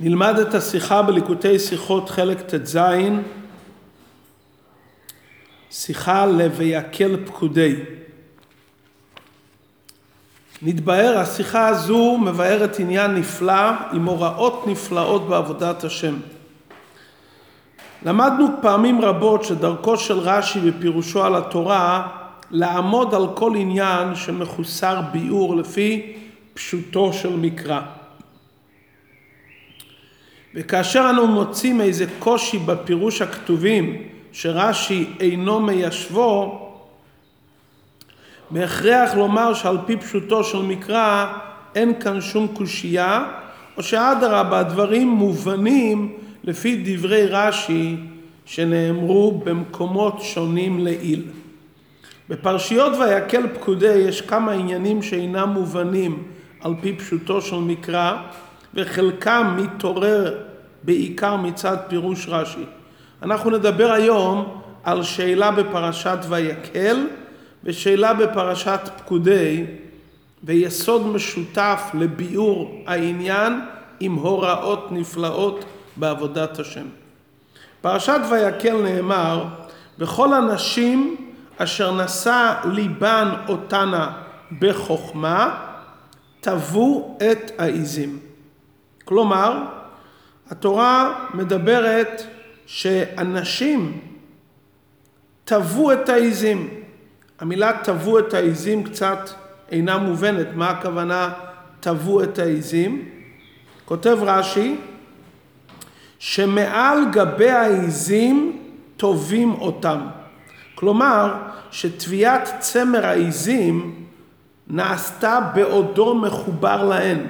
נלמד את השיחה בליקוטי שיחות חלק ט"ז, שיחה ל"ויקל פקודי". נתבהר, השיחה הזו מבארת עניין נפלא עם הוראות נפלאות בעבודת השם. למדנו פעמים רבות שדרכו של רש"י בפירושו על התורה לעמוד על כל עניין שמחוסר ביאור לפי פשוטו של מקרא. וכאשר אנו מוצאים איזה קושי בפירוש הכתובים שרש"י אינו מיישבו, בהכרח לומר שעל פי פשוטו של מקרא אין כאן שום קושייה, או שאדרבה הדברים מובנים לפי דברי רש"י שנאמרו במקומות שונים לעיל. בפרשיות ויקל פקודי יש כמה עניינים שאינם מובנים על פי פשוטו של מקרא, וחלקם מתעורר בעיקר מצד פירוש רש"י. אנחנו נדבר היום על שאלה בפרשת ויקל ושאלה בפרשת פקודי ויסוד משותף לביאור העניין עם הוראות נפלאות בעבודת השם. פרשת ויקל נאמר וכל הנשים אשר נשא ליבן אותנה בחוכמה טבו את העיזים. כלומר, התורה מדברת שאנשים טבו את העיזים. המילה טבו את העיזים קצת אינה מובנת. מה הכוונה טבו את העיזים? כותב רש"י שמעל גבי העיזים טובים אותם. כלומר, שטביעת צמר העיזים נעשתה בעודו מחובר להן.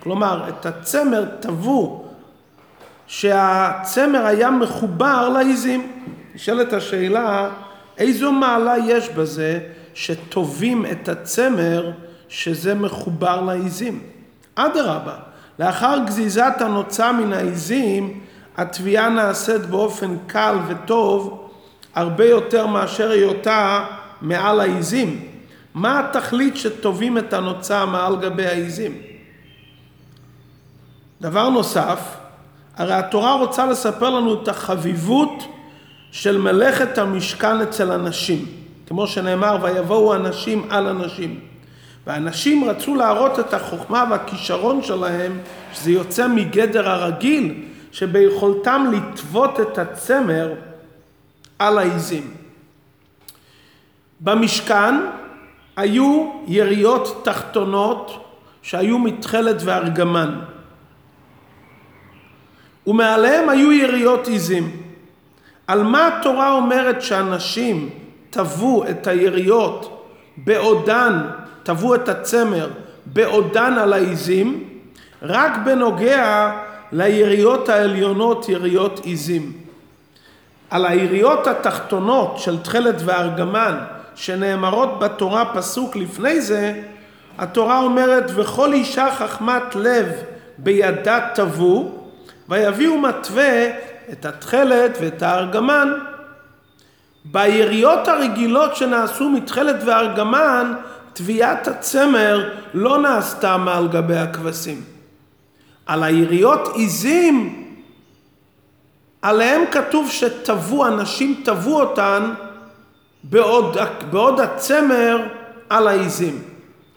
כלומר, את הצמר טבעו שהצמר היה מחובר לעיזים. נשאלת השאלה, איזו מעלה יש בזה שטובים את הצמר שזה מחובר לעיזים? אדרבה, לאחר גזיזת הנוצה מן העיזים, התביעה נעשית באופן קל וטוב הרבה יותר מאשר היותה מעל העיזים. מה התכלית שטובים את הנוצה מעל גבי העיזים? דבר נוסף, הרי התורה רוצה לספר לנו את החביבות של מלאכת המשכן אצל הנשים. כמו שנאמר, ויבואו אנשים על אנשים. והאנשים רצו להראות את החוכמה והכישרון שלהם, שזה יוצא מגדר הרגיל, שביכולתם לטוות את הצמר על העיזים. במשכן היו יריות תחתונות שהיו מתכלת וארגמן. ומעליהם היו יריות עיזים. על מה התורה אומרת שאנשים טבו את היריות בעודן, טבו את הצמר בעודן על העיזים? רק בנוגע ליריות העליונות, יריות עיזים. על היריות התחתונות של תכלת וארגמן שנאמרות בתורה פסוק לפני זה, התורה אומרת וכל אישה חכמת לב בידה טבו ויביאו מתווה את התכלת ואת הארגמן. ביריות הרגילות שנעשו מתכלת וארגמן, טביעת הצמר לא נעשתה מעל גבי הכבשים. על היריות עיזים, עליהם כתוב שטבו, אנשים טבו אותן בעוד, בעוד הצמר על העיזים.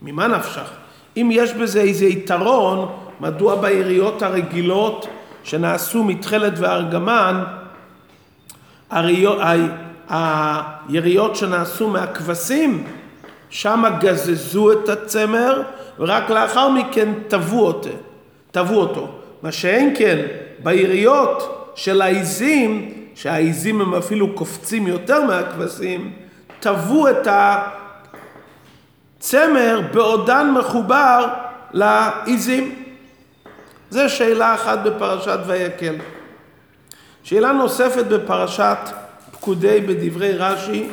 ממה נפשך? אם יש בזה איזה יתרון, מדוע ביריות הרגילות שנעשו מתכלת וארגמן, היריות שנעשו מהכבשים, שם גזזו את הצמר ורק לאחר מכן טבעו אותו, אותו. מה שאין כן ביריות של העיזים, שהעיזים הם אפילו קופצים יותר מהכבשים, טבעו את הצמר בעודן מחובר לעיזים. זה שאלה אחת בפרשת ויקל. שאלה נוספת בפרשת פקודי בדברי רש"י.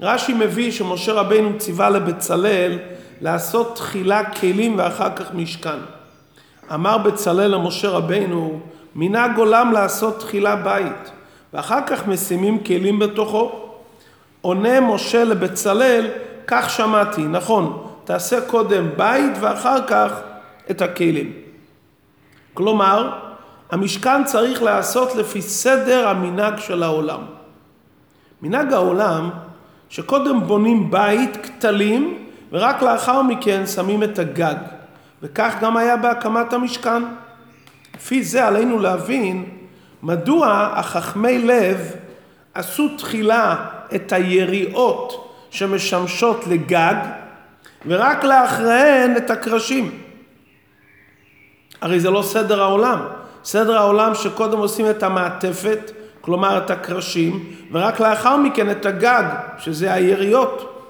רש"י מביא שמשה רבינו ציווה לבצלאל לעשות תחילה כלים ואחר כך משכן. אמר בצלאל למשה רבינו, מנהג עולם לעשות תחילה בית, ואחר כך משימים כלים בתוכו. עונה משה לבצלאל, כך שמעתי, נכון, תעשה קודם בית ואחר כך את הכלים. כלומר, המשכן צריך להיעשות לפי סדר המנהג של העולם. מנהג העולם, שקודם בונים בית, כתלים, ורק לאחר מכן שמים את הגג. וכך גם היה בהקמת המשכן. לפי זה עלינו להבין מדוע החכמי לב עשו תחילה את היריעות שמשמשות לגג, ורק לאחריהן את הקרשים. הרי זה לא סדר העולם. סדר העולם שקודם עושים את המעטפת, כלומר את הקרשים, ורק לאחר מכן את הגג, שזה היריות.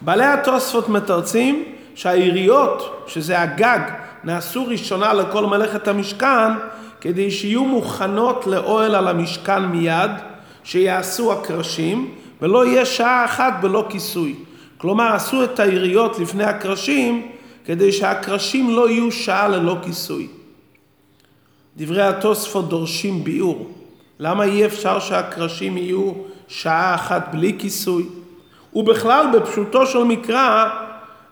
בעלי התוספות מתרצים שהיריות, שזה הגג, נעשו ראשונה לכל מלאכת המשכן, כדי שיהיו מוכנות לאוהל על המשכן מיד, שיעשו הקרשים, ולא יהיה שעה אחת בלא כיסוי. כלומר, עשו את היריות לפני הקרשים, כדי שהקרשים לא יהיו שעה ללא כיסוי. דברי התוספות דורשים ביאור. למה אי אפשר שהקרשים יהיו שעה אחת בלי כיסוי? ובכלל, בפשוטו של מקרא,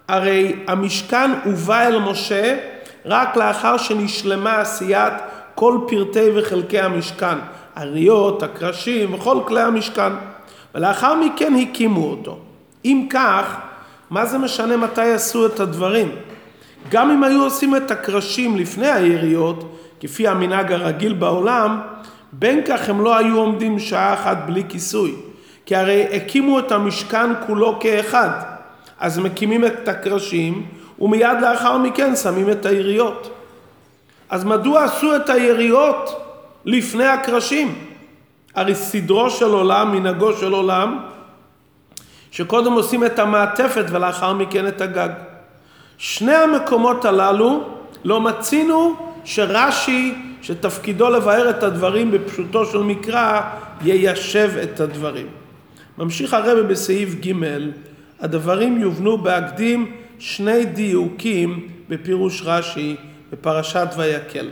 הרי המשכן הובא אל משה רק לאחר שנשלמה עשיית כל פרטי וחלקי המשכן, הריאות, הקרשים וכל כלי המשכן, ולאחר מכן הקימו אותו. אם כך, מה זה משנה מתי עשו את הדברים? גם אם היו עושים את הקרשים לפני היריות, כפי המנהג הרגיל בעולם, בין כך הם לא היו עומדים שעה אחת בלי כיסוי. כי הרי הקימו את המשכן כולו כאחד. אז מקימים את הקרשים, ומיד לאחר מכן שמים את היריות. אז מדוע עשו את היריות לפני הקרשים? הרי סדרו של עולם, מנהגו של עולם, שקודם עושים את המעטפת ולאחר מכן את הגג. שני המקומות הללו לא מצינו שרש"י, שתפקידו לבאר את הדברים בפשוטו של מקרא, יישב את הדברים. ממשיך הרבי בסעיף ג' הדברים יובנו בהקדים שני דיוקים בפירוש רש"י בפרשת ויקל.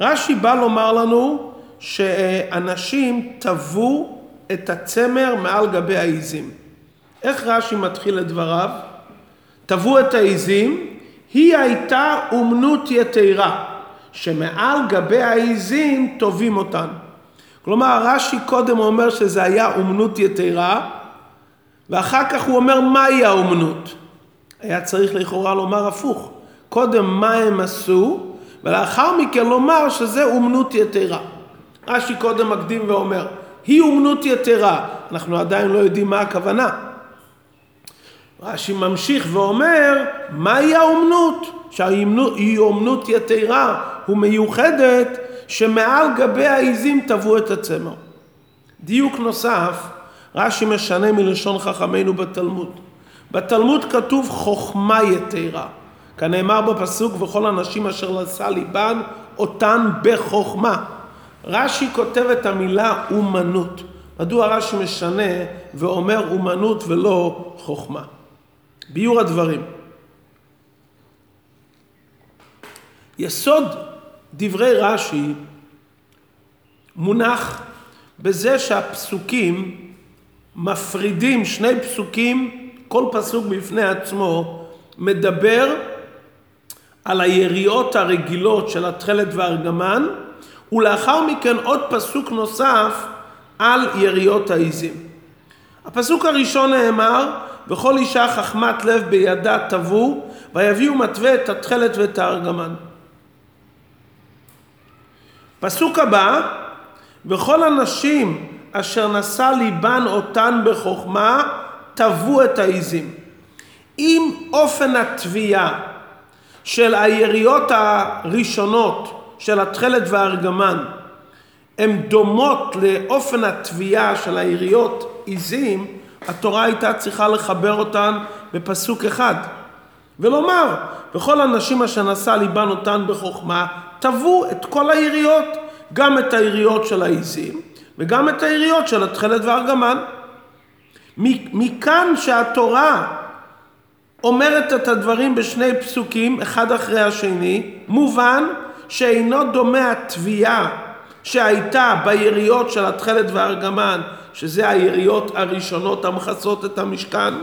רש"י בא לומר לנו שאנשים טבו את הצמר מעל גבי העיזים. איך רש"י מתחיל את דבריו? טבו את העיזים, היא הייתה אומנות יתרה, שמעל גבי העיזים טובים אותן. כלומר, רש"י קודם אומר שזה היה אומנות יתרה, ואחר כך הוא אומר מהי האומנות. היה צריך לכאורה לומר הפוך. קודם מה הם עשו, ולאחר מכן לומר שזה אומנות יתרה. רש"י קודם מקדים ואומר, היא אומנות יתרה. אנחנו עדיין לא יודעים מה הכוונה. רש"י ממשיך ואומר, מהי האומנות? שהיא אומנות יתרה ומיוחדת שמעל גבי העיזים טבעו את הצמר. דיוק נוסף, רש"י משנה מלשון חכמינו בתלמוד. בתלמוד כתוב חוכמה יתרה. כנאמר בפסוק וכל הנשים אשר נשא ליבן אותן בחוכמה. רש"י כותב את המילה אומנות. מדוע רש"י משנה ואומר אומנות ולא חוכמה? ביור הדברים. יסוד דברי רש"י מונח בזה שהפסוקים מפרידים שני פסוקים, כל פסוק בפני עצמו מדבר על היריעות הרגילות של התכלת והארגמן ולאחר מכן עוד פסוק נוסף על יריעות העיזים. הפסוק הראשון נאמר וכל אישה חכמת לב בידה תבוא ויביאו מתווה את התכלת ואת הארגמן. פסוק הבא, וכל הנשים אשר נשא ליבן אותן בחוכמה, טבו את העיזים. אם אופן התביעה של היריות הראשונות של התכלת והארגמן הן דומות לאופן התביעה של היריות עיזים, התורה הייתה צריכה לחבר אותן בפסוק אחד ולומר, וכל הנשים אשר נשא ליבן אותן בחוכמה, טבעו את כל היריות, גם את היריות של העיזים וגם את היריות של התכלת והארגמן. מכאן שהתורה אומרת את הדברים בשני פסוקים, אחד אחרי השני, מובן שאינו דומה התביעה שהייתה ביריות של התכלת והארגמן, שזה היריות הראשונות המכסות את המשכן,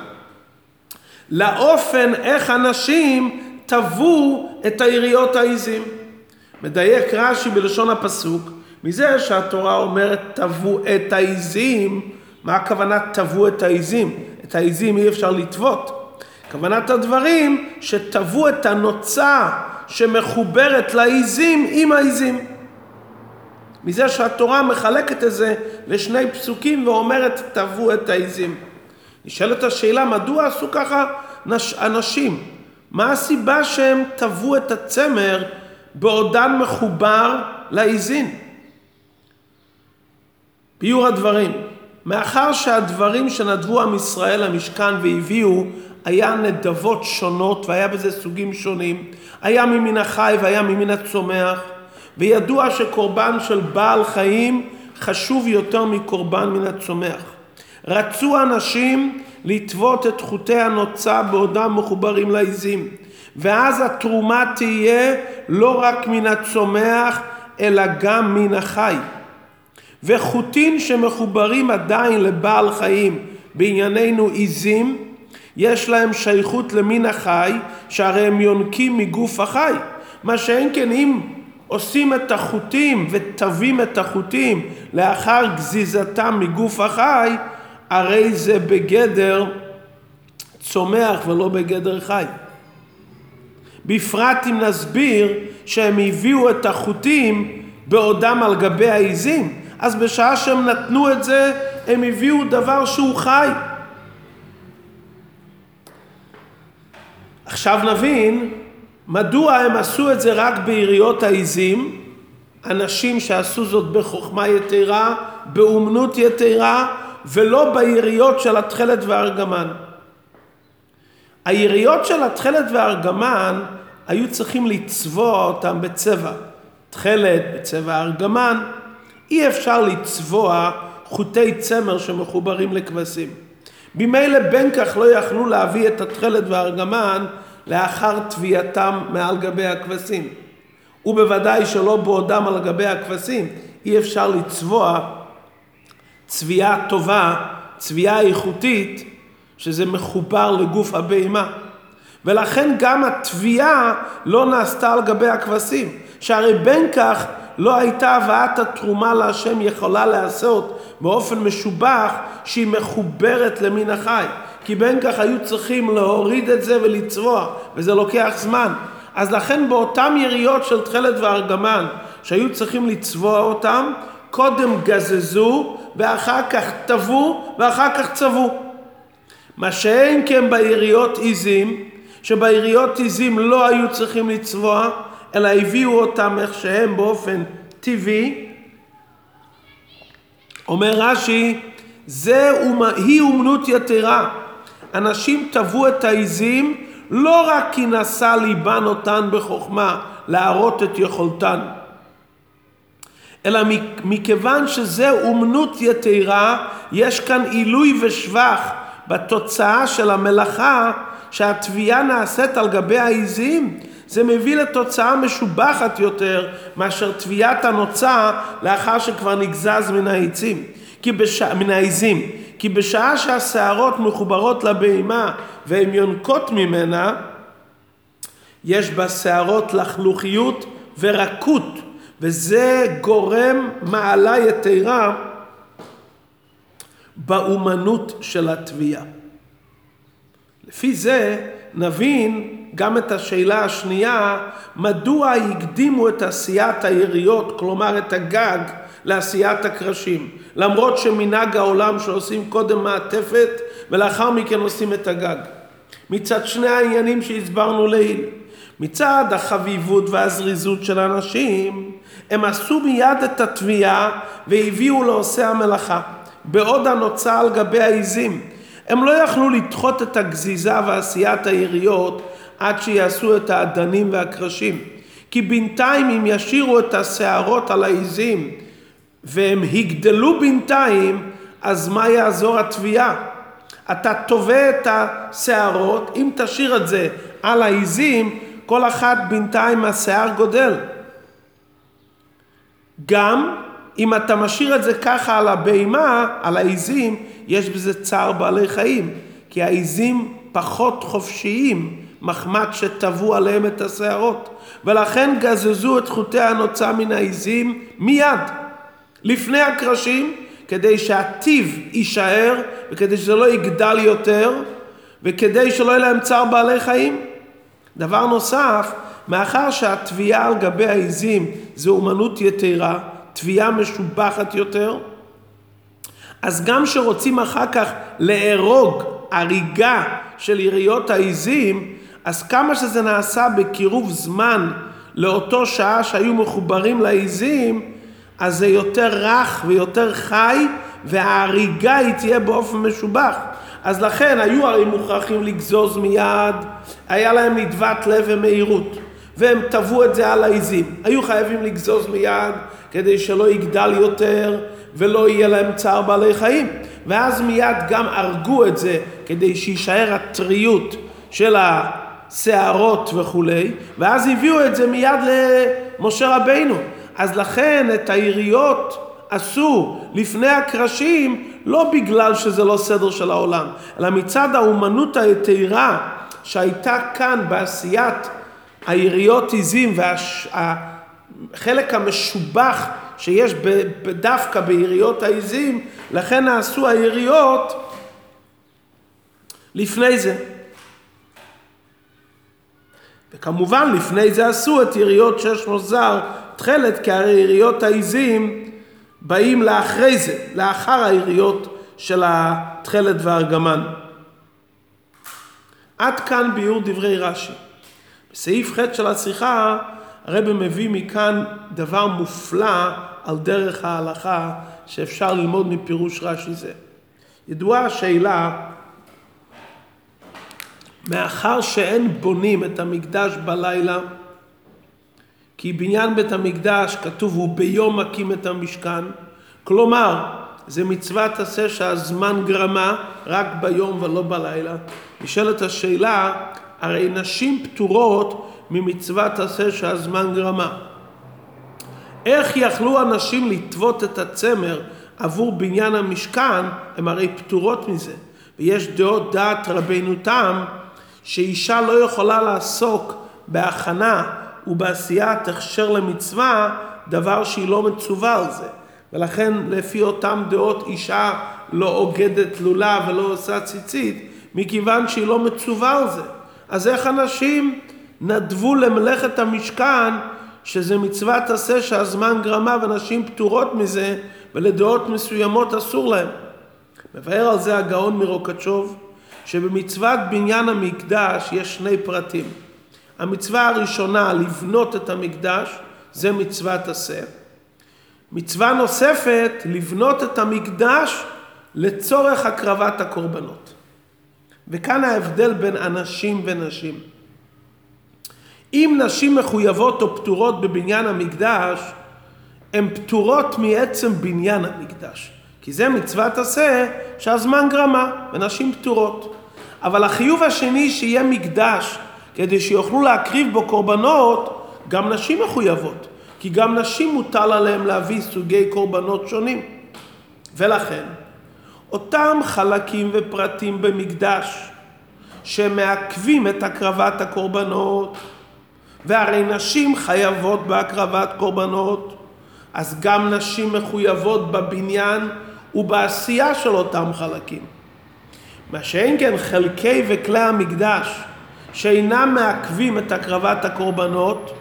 לאופן איך הנשים טבו את היריות העיזים. מדייק רש"י בלשון הפסוק, מזה שהתורה אומרת טבו את העיזים, מה הכוונה טבו את העיזים? את העיזים אי אפשר לטוות. כוונת הדברים שטבו את הנוצה שמחוברת לעיזים עם העיזים. מזה שהתורה מחלקת את זה לשני פסוקים ואומרת טבו את העיזים. נשאלת השאלה מדוע עשו ככה אנשים? מה הסיבה שהם טבו את הצמר בעודן מחובר לעיזים? ביור הדברים, מאחר שהדברים שנדבו עם ישראל למשכן והביאו היה נדבות שונות והיה בזה סוגים שונים, היה ממין החי והיה ממין הצומח, וידוע שקורבן של בעל חיים חשוב יותר מקורבן מן הצומח. רצו אנשים לטוות את חוטי הנוצה בעודם מחוברים לעיזים, ואז התרומה תהיה לא רק מן הצומח, אלא גם מן החי. וחוטים שמחוברים עדיין לבעל חיים, בענייננו עיזים, יש להם שייכות למין החי, שהרי הם יונקים מגוף החי. מה שאין כן אם עושים את החוטים ותווים את החוטים לאחר גזיזתם מגוף החי, הרי זה בגדר צומח ולא בגדר חי. בפרט אם נסביר שהם הביאו את החוטים בעודם על גבי העיזים, אז בשעה שהם נתנו את זה, הם הביאו דבר שהוא חי. עכשיו נבין מדוע הם עשו את זה רק ביריות העיזים, אנשים שעשו זאת בחוכמה יתרה, באומנות יתרה, ולא ביריות של התכלת והארגמן. היריות של התכלת והארגמן היו צריכים לצבוע אותם בצבע. תכלת בצבע ארגמן, אי אפשר לצבוע חוטי צמר שמחוברים לכבשים. ממילא בין כך לא יכלו להביא את התכלת והארגמן לאחר תביעתם מעל גבי הכבשים. ובוודאי שלא בעודם על גבי הכבשים אי אפשר לצבוע צביעה טובה, צביעה איכותית, שזה מחובר לגוף הבהמה. ולכן גם התביעה לא נעשתה על גבי הכבשים, שהרי בין כך לא הייתה הבאת התרומה להשם יכולה להיעשות באופן משובח שהיא מחוברת למין החי. כי בין כך היו צריכים להוריד את זה ולצבוע, וזה לוקח זמן. אז לכן באותן יריות של תכלת וארגמן שהיו צריכים לצבוע אותם, קודם גזזו ואחר כך טבו ואחר כך צבו. מה שאין כן ביריות עיזים, שביריות עיזים לא היו צריכים לצבוע, אלא הביאו אותם איך שהם באופן טבעי. אומר רש"י, היא אומנות יתרה. אנשים טבעו את העיזים לא רק כי נשא ליבן אותן בחוכמה להראות את יכולתן, אלא מכיוון שזה אומנות יתרה, יש כאן עילוי ושבח בתוצאה של המלאכה שהתביעה נעשית על גבי העיזים, זה מביא לתוצאה משובחת יותר מאשר תביעת הנוצה לאחר שכבר נגזז מן העצים, כי בש... מן העיזים. כי בשעה שהשערות מחוברות לבהמה והן יונקות ממנה, יש בשערות לחלוכיות ורקות, וזה גורם מעלה יתרה באומנות של התביעה. לפי זה נבין גם את השאלה השנייה, מדוע הקדימו את עשיית היריות, כלומר את הגג, לעשיית הקרשים. למרות שמנהג העולם שעושים קודם מעטפת ולאחר מכן עושים את הגג. מצד שני העניינים שהסברנו לעיל. מצד החביבות והזריזות של האנשים, הם עשו מיד את התביעה והביאו לעושה המלאכה, בעוד הנוצה על גבי העיזים. הם לא יכלו לדחות את הגזיזה ועשיית היריות עד שיעשו את האדנים והקרשים. כי בינתיים אם ישירו את השערות על העיזים והם יגדלו בינתיים, אז מה יעזור התביעה? אתה תובע את השערות, אם תשאיר את זה על העיזים, כל אחת בינתיים השיער גודל. גם אם אתה משאיר את זה ככה על הבהמה, על העיזים, יש בזה צער בעלי חיים, כי העיזים פחות חופשיים מחמד שטבעו עליהם את השערות, ולכן גזזו את חוטי הנוצה מן העיזים מיד, לפני הקרשים, כדי שהטיב יישאר, וכדי שזה לא יגדל יותר, וכדי שלא יהיה להם צער בעלי חיים. דבר נוסף, מאחר שהתביעה על גבי העיזים זו אומנות יתרה, תביעה משובחת יותר, אז גם שרוצים אחר כך לארוג הריגה של יריות העיזים, אז כמה שזה נעשה בקירוב זמן לאותו שעה שהיו מחוברים לעיזים, אז זה יותר רך ויותר חי, וההריגה היא תהיה באופן משובח. אז לכן היו הרי מוכרחים לגזוז מיד, היה להם נדבת לב ומהירות, והם טבעו את זה על העיזים. היו חייבים לגזוז מיד כדי שלא יגדל יותר ולא יהיה להם צער בעלי חיים. ואז מיד גם הרגו את זה כדי שיישאר הטריות של השערות וכולי, ואז הביאו את זה מיד למשה רבינו. אז לכן את היריות עשו לפני הקרשים לא בגלל שזה לא סדר של העולם, אלא מצד האומנות היתרה שהייתה כאן בעשיית היריות עיזים והחלק המשובח שיש דווקא ביריות העיזים, לכן נעשו היריות לפני זה. וכמובן לפני זה עשו את יריות שש מוזר תכלת, כי הרי יריות העיזים באים לאחרי זה, לאחר היריות של התכלת והארגמן. עד כאן ביאור דברי רש"י. בסעיף ח' של השיחה הרב מביא מכאן דבר מופלא על דרך ההלכה שאפשר ללמוד מפירוש רש"י זה. ידועה השאלה, מאחר שאין בונים את המקדש בלילה, כי בניין בית המקדש כתוב הוא ביום מקים את המשכן, כלומר זה מצוות עשה שהזמן גרמה רק ביום ולא בלילה. נשאלת השאלה, הרי נשים פטורות ממצוות עשה שהזמן גרמה. איך יכלו אנשים לטוות את הצמר עבור בניין המשכן, הם הרי פטורות מזה. ויש דעות דעת רבינו תם, שאישה לא יכולה לעסוק בהכנה ובעשיית הכשר למצווה, דבר שהיא לא מצווה על זה. ולכן לפי אותן דעות אישה לא אוגדת לולה ולא עושה ציצית, מכיוון שהיא לא מצווה על זה. אז איך אנשים נדבו למלאכת המשכן, שזה מצוות עשה שהזמן גרמה ונשים פטורות מזה, ולדעות מסוימות אסור להם. מבאר על זה הגאון מרוקצ'וב, שבמצוות בניין המקדש יש שני פרטים. המצווה הראשונה, לבנות את המקדש, זה מצוות עשה. מצווה נוספת, לבנות את המקדש לצורך הקרבת הקורבנות. וכאן ההבדל בין אנשים ונשים. אם נשים מחויבות או פטורות בבניין המקדש, הן פטורות מעצם בניין המקדש. כי זה מצוות עשה שהזמן גרמה, ונשים פטורות. אבל החיוב השני שיהיה מקדש, כדי שיוכלו להקריב בו קורבנות, גם נשים מחויבות. כי גם נשים מוטל עליהם להביא סוגי קורבנות שונים. ולכן, אותם חלקים ופרטים במקדש שמעכבים את הקרבת הקורבנות, והרי נשים חייבות בהקרבת קורבנות, אז גם נשים מחויבות בבניין ובעשייה של אותם חלקים. מה שאין כן חלקי וכלי המקדש שאינם מעכבים את הקרבת הקורבנות,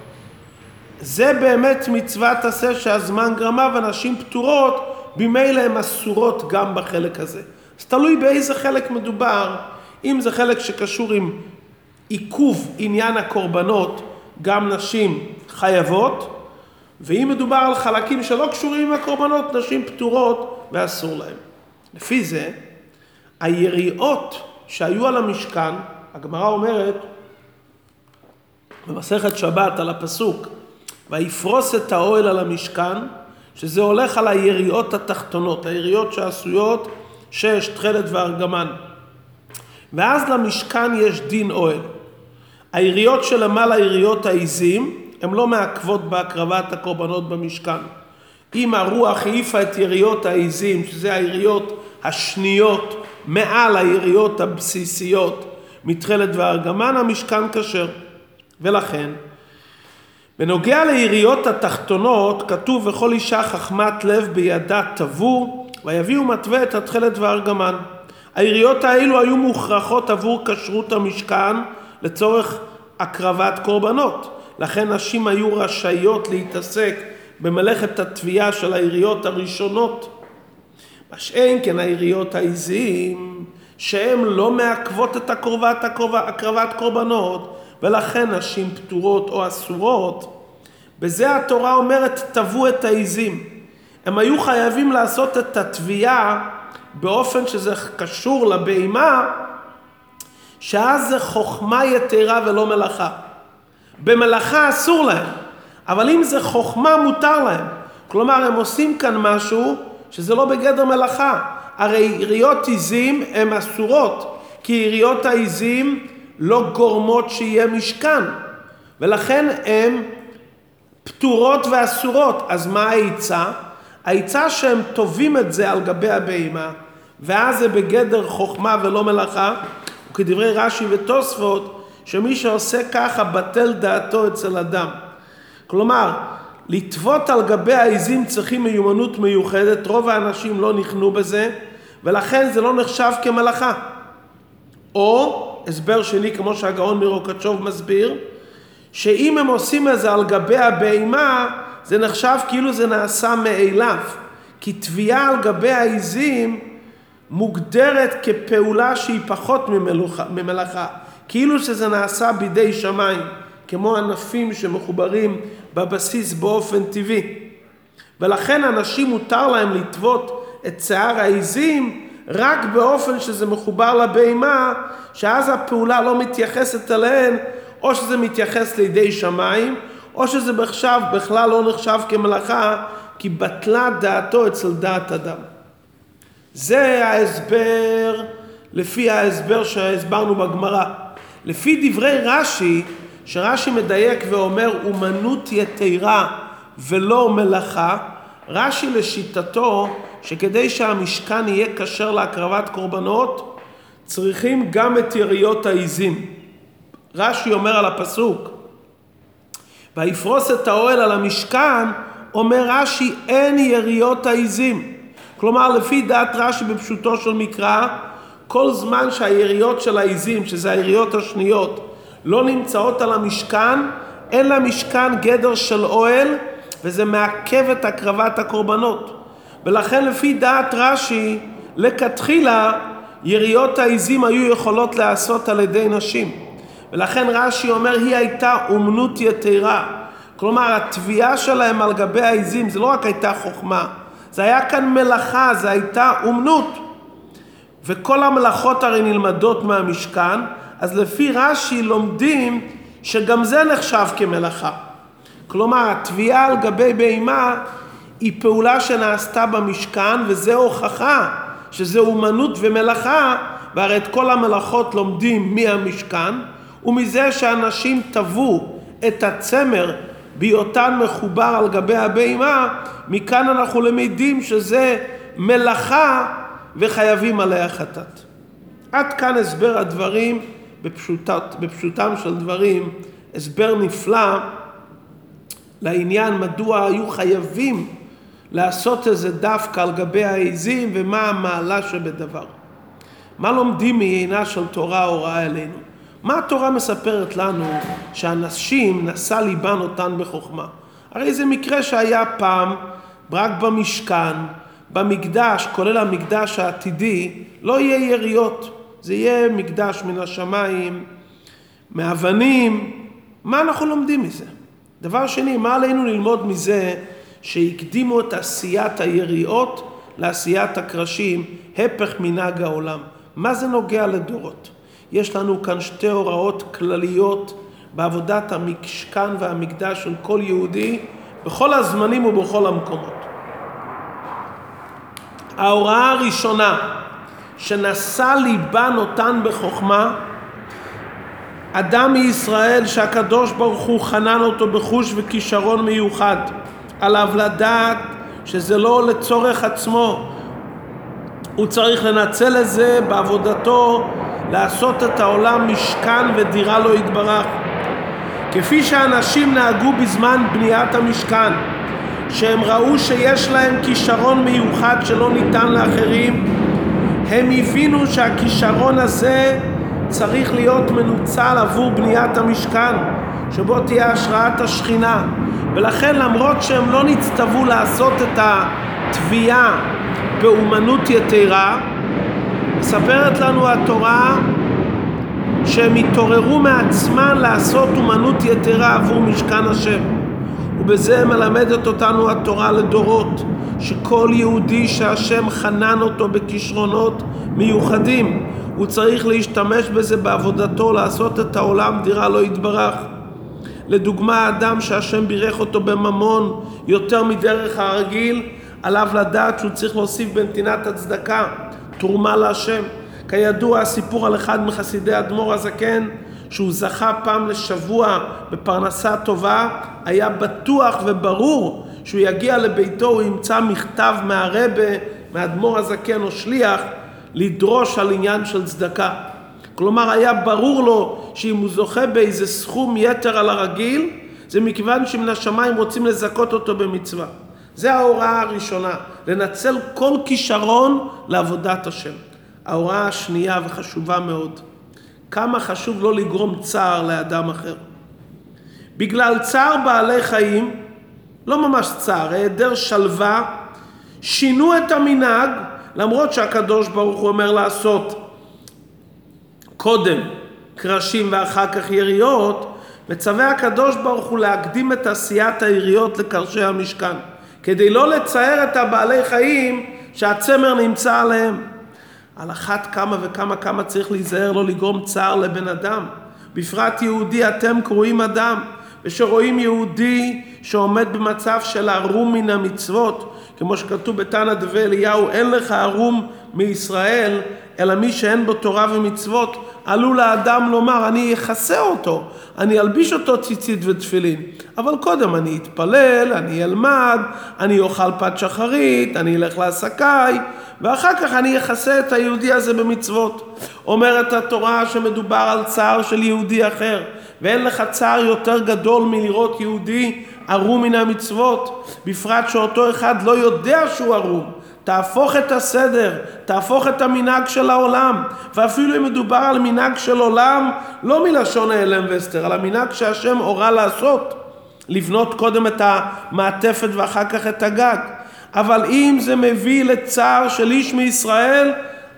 זה באמת מצוות עשה שהזמן גרמה ונשים פטורות, ממילא הן אסורות גם בחלק הזה. אז תלוי באיזה חלק מדובר, אם זה חלק שקשור עם עיכוב עניין הקורבנות, גם נשים חייבות, ואם מדובר על חלקים שלא קשורים עם הקורבנות, נשים פטורות ואסור להם. לפי זה, היריעות שהיו על המשכן, הגמרא אומרת במסכת שבת על הפסוק, ויפרוס את האוהל על המשכן, שזה הולך על היריעות התחתונות, היריעות שעשויות שש, תכלת וארגמן. ואז למשכן יש דין אוהל. היריות שלמעלה, יריות העיזים, הן לא מעכבות בהקרבת הקורבנות במשכן. אם הרוח העיפה את יריות העיזים, שזה היריות השניות מעל היריות הבסיסיות, מתכלת וארגמן, המשכן כשר. ולכן, בנוגע ליריות התחתונות, כתוב וכל אישה חכמת לב בידה תבוא, ויביאו מתווה את התכלת והארגמן. היריות האלו היו מוכרחות עבור כשרות המשכן לצורך הקרבת קורבנות. לכן נשים היו רשאיות להתעסק במלאכת התביעה של העיריות הראשונות. מה שאין כן העיריות העיזיים, שהן לא מעכבות את הקרבת, הקרבת קורבנות, ולכן נשים פטורות או אסורות. בזה התורה אומרת, תבעו את העיזים. הם היו חייבים לעשות את התביעה באופן שזה קשור לבהמה, שאז זה חוכמה יתרה ולא מלאכה. במלאכה אסור להם, אבל אם זה חוכמה מותר להם. כלומר, הם עושים כאן משהו שזה לא בגדר מלאכה. הרי יריות עיזים הן אסורות, כי יריות העיזים לא גורמות שיהיה משכן, ולכן הן פטורות ואסורות. אז מה העצה? העצה שהם טובים את זה על גבי הבהמה, ואז זה בגדר חוכמה ולא מלאכה, וכדברי רש"י ותוספות, שמי שעושה ככה בטל דעתו אצל אדם. כלומר, לטוות על גבי העיזים צריכים מיומנות מיוחדת, רוב האנשים לא נכנו בזה, ולכן זה לא נחשב כמלאכה. או, הסבר שני, כמו שהגאון מירוקצ'וב מסביר, שאם הם עושים את זה על גבי הבהמה, זה נחשב כאילו זה נעשה מאליו. כי תביעה על גבי העיזים מוגדרת כפעולה שהיא פחות ממלאכה, כאילו שזה נעשה בידי שמיים, כמו ענפים שמחוברים בבסיס באופן טבעי. ולכן אנשים מותר להם לטוות את שיער העיזים רק באופן שזה מחובר לבהמה, שאז הפעולה לא מתייחסת אליהן, או שזה מתייחס לידי שמיים, או שזה עכשיו בכלל לא נחשב כמלאכה, כי בטלה דעתו אצל דעת אדם. זה ההסבר לפי ההסבר שהסברנו בגמרא. לפי דברי רש"י, שרש"י מדייק ואומר אומנות יתרה ולא מלאכה, רש"י לשיטתו שכדי שהמשכן יהיה כשר להקרבת קורבנות צריכים גם את יריות העיזים. רש"י אומר על הפסוק ויפרוס את האוהל על המשכן אומר רש"י אין יריות העיזים כלומר לפי דעת רש"י בפשוטו של מקרא כל זמן שהיריות של העיזים שזה היריות השניות לא נמצאות על המשכן אין למשכן גדר של אוהל וזה מעכב את הקרבת הקורבנות. ולכן לפי דעת רש"י לכתחילה יריות העיזים היו יכולות להיעשות על ידי נשים. ולכן רש"י אומר היא הייתה אומנות יתרה. כלומר התביעה שלהם על גבי העיזים זה לא רק הייתה חוכמה זה היה כאן מלאכה, זה הייתה אומנות. וכל המלאכות הרי נלמדות מהמשכן אז לפי רש"י לומדים שגם זה נחשב כמלאכה כלומר התביעה על גבי בהמה היא פעולה שנעשתה במשכן וזה הוכחה שזה אומנות ומלאכה והרי את כל המלאכות לומדים מהמשכן ומזה שאנשים טבעו את הצמר בהיותן מחובר על גבי הבהמה, מכאן אנחנו למדים שזה מלאכה וחייבים עליה חטאת. עד כאן הסבר הדברים בפשוטת, בפשוטם של דברים, הסבר נפלא לעניין מדוע היו חייבים לעשות איזה דווקא על גבי העיזים ומה המעלה שבדבר. מה לומדים מעיינה של תורה הוראה אלינו? מה התורה מספרת לנו שהנשים נשא ליבן אותן בחוכמה? הרי זה מקרה שהיה פעם רק במשכן, במקדש, כולל המקדש העתידי, לא יהיה יריות. זה יהיה מקדש מן השמיים, מאבנים. מה אנחנו לומדים מזה? דבר שני, מה עלינו ללמוד מזה שהקדימו את עשיית היריעות לעשיית הקרשים, הפך מנהג העולם? מה זה נוגע לדורות? יש לנו כאן שתי הוראות כלליות בעבודת המשכן והמקדש של כל יהודי בכל הזמנים ובכל המקומות. ההוראה הראשונה, שנשא ליבן אותן בחוכמה, אדם מישראל שהקדוש ברוך הוא חנן אותו בחוש וכישרון מיוחד, עליו לדעת שזה לא לצורך עצמו, הוא צריך לנצל את זה בעבודתו לעשות את העולם משכן ודירה לא יתברך. כפי שאנשים נהגו בזמן בניית המשכן, שהם ראו שיש להם כישרון מיוחד שלא ניתן לאחרים, הם הבינו שהכישרון הזה צריך להיות מנוצל עבור בניית המשכן, שבו תהיה השראת השכינה. ולכן למרות שהם לא נצטוו לעשות את התביעה באומנות יתרה, מספרת לנו התורה שהם התעוררו מעצמם לעשות אומנות יתרה עבור משכן השם. ובזה מלמדת אותנו התורה לדורות, שכל יהודי שהשם חנן אותו בכישרונות מיוחדים, הוא צריך להשתמש בזה בעבודתו, לעשות את העולם דירה לא יתברך. לדוגמה, אדם שהשם בירך אותו בממון יותר מדרך הרגיל, עליו לדעת שהוא צריך להוסיף בנתינת הצדקה, תרומה להשם. כידוע, הסיפור על אחד מחסידי אדמו"ר הזקן, שהוא זכה פעם לשבוע בפרנסה טובה, היה בטוח וברור שהוא יגיע לביתו, הוא ימצא מכתב מהרבה, מאדמו"ר הזקן או שליח, לדרוש על עניין של צדקה. כלומר, היה ברור לו שאם הוא זוכה באיזה סכום יתר על הרגיל, זה מכיוון שמן השמיים רוצים לזכות אותו במצווה. זה ההוראה הראשונה, לנצל כל כישרון לעבודת השם. ההוראה השנייה וחשובה מאוד, כמה חשוב לא לגרום צער לאדם אחר. בגלל צער בעלי חיים, לא ממש צער, היעדר שלווה, שינו את המנהג, למרות שהקדוש ברוך הוא אומר לעשות קודם קרשים ואחר כך יריות, מצווה הקדוש ברוך הוא להקדים את עשיית היריות לקרשי המשכן, כדי לא לצייר את הבעלי חיים שהצמר נמצא עליהם. על אחת כמה וכמה כמה צריך להיזהר לא לגרום צער לבן אדם. בפרט יהודי אתם קרואים אדם, ושרואים יהודי שעומד במצב של ערום מן המצוות, כמו שכתוב בתנא דבי אליהו, אין לך ערום מישראל, אלא מי שאין בו תורה ומצוות, עלול האדם לומר, אני אכסה אותו, אני אלביש אותו ציצית ותפילין. אבל קודם אני אתפלל, אני אלמד, אני אוכל פת שחרית, אני אלך לעסקיי, ואחר כך אני אכסה את היהודי הזה במצוות. אומרת התורה שמדובר על צער של יהודי אחר, ואין לך צער יותר גדול מלראות יהודי ערום מן המצוות, בפרט שאותו אחד לא יודע שהוא ערום. תהפוך את הסדר, תהפוך את המנהג של העולם, ואפילו אם מדובר על מנהג של עולם, לא מלשון ההלם וסתר, אלא מנהג שהשם הורה לעשות, לבנות קודם את המעטפת ואחר כך את הגג. אבל אם זה מביא לצער של איש מישראל,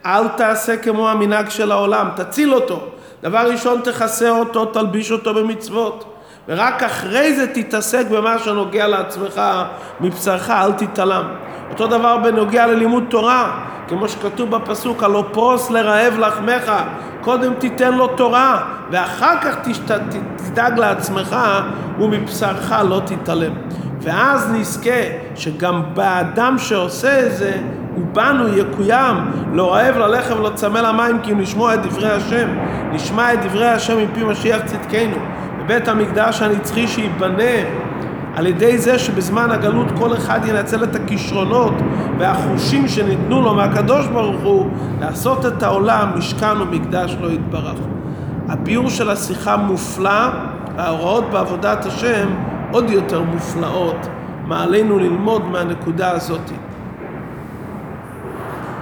אל תעשה כמו המנהג של העולם, תציל אותו. דבר ראשון תכסה אותו, תלביש אותו במצוות. ורק אחרי זה תתעסק במה שנוגע לעצמך מבשרך, אל תתעלם. אותו דבר בנוגע ללימוד תורה, כמו שכתוב בפסוק, הלא פרוס לרעב לחמך, קודם תיתן לו תורה, ואחר כך תשת... תדאג לעצמך, ומבשרך לא תתעלם. ואז נזכה שגם באדם שעושה את זה, ובנו יקוים, לא רעב ללחם ולא צמא למים, כי אם לשמוע את דברי השם, נשמע את דברי השם מפי משיח צדקנו. בבית המקדש הנצחי שייבנה על ידי זה שבזמן הגלות כל אחד ינצל את הכישרונות והחושים שניתנו לו מהקדוש ברוך הוא לעשות את העולם משכן ומקדש לא יתברך. הביאור של השיחה מופלא, וההוראות בעבודת השם עוד יותר מופלאות. מה עלינו ללמוד מהנקודה הזאת.